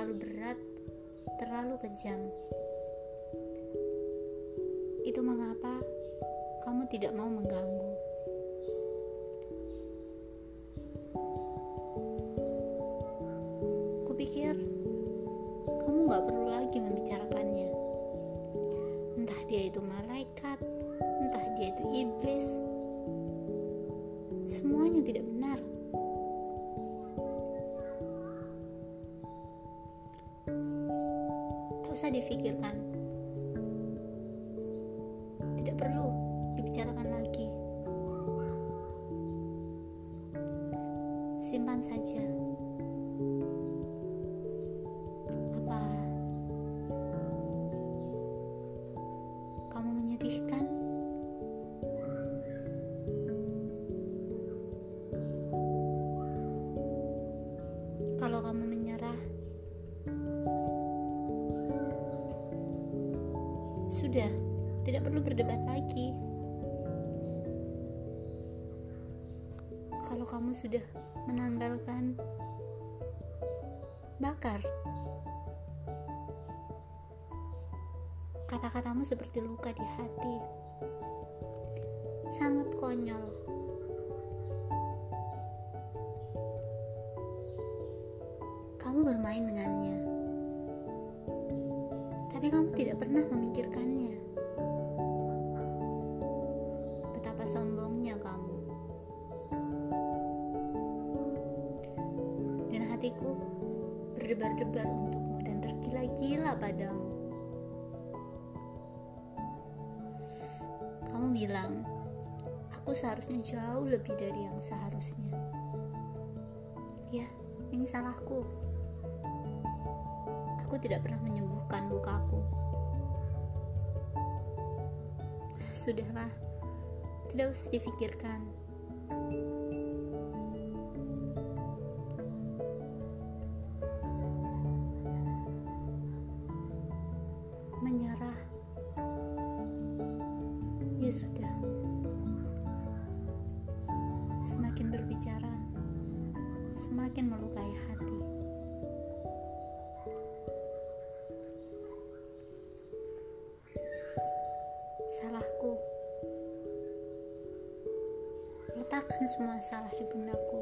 terlalu berat, terlalu kejam. Itu mengapa kamu tidak mau mengganggu. Kupikir kamu gak perlu lagi membicarakannya. Entah dia itu malaikat, entah dia itu iblis, semuanya tidak benar. Tak usah difikirkan. Tidak perlu dibicarakan lagi. Simpan saja. Apa kamu menyedihkan? Kalau kamu menyerah, sudah tidak perlu berdebat lagi. Kalau kamu sudah menanggalkan, bakar. Kata-katamu seperti luka di hati, sangat konyol. Kamu bermain dengannya, tapi kamu tidak pernah memikirkannya. Betapa sombongnya kamu, dan hatiku berdebar-debar untukmu dan tergila-gila padamu. Kamu bilang, aku seharusnya jauh lebih dari yang seharusnya. Ya, ini salahku. Aku tidak pernah menyembuhkan lukaku. Sudahlah, tidak usah difikirkan. Menyerah, ya sudah. Semakin berbicara, semakin melukai hati. Salahku. Letakkan semua salah di pundaku.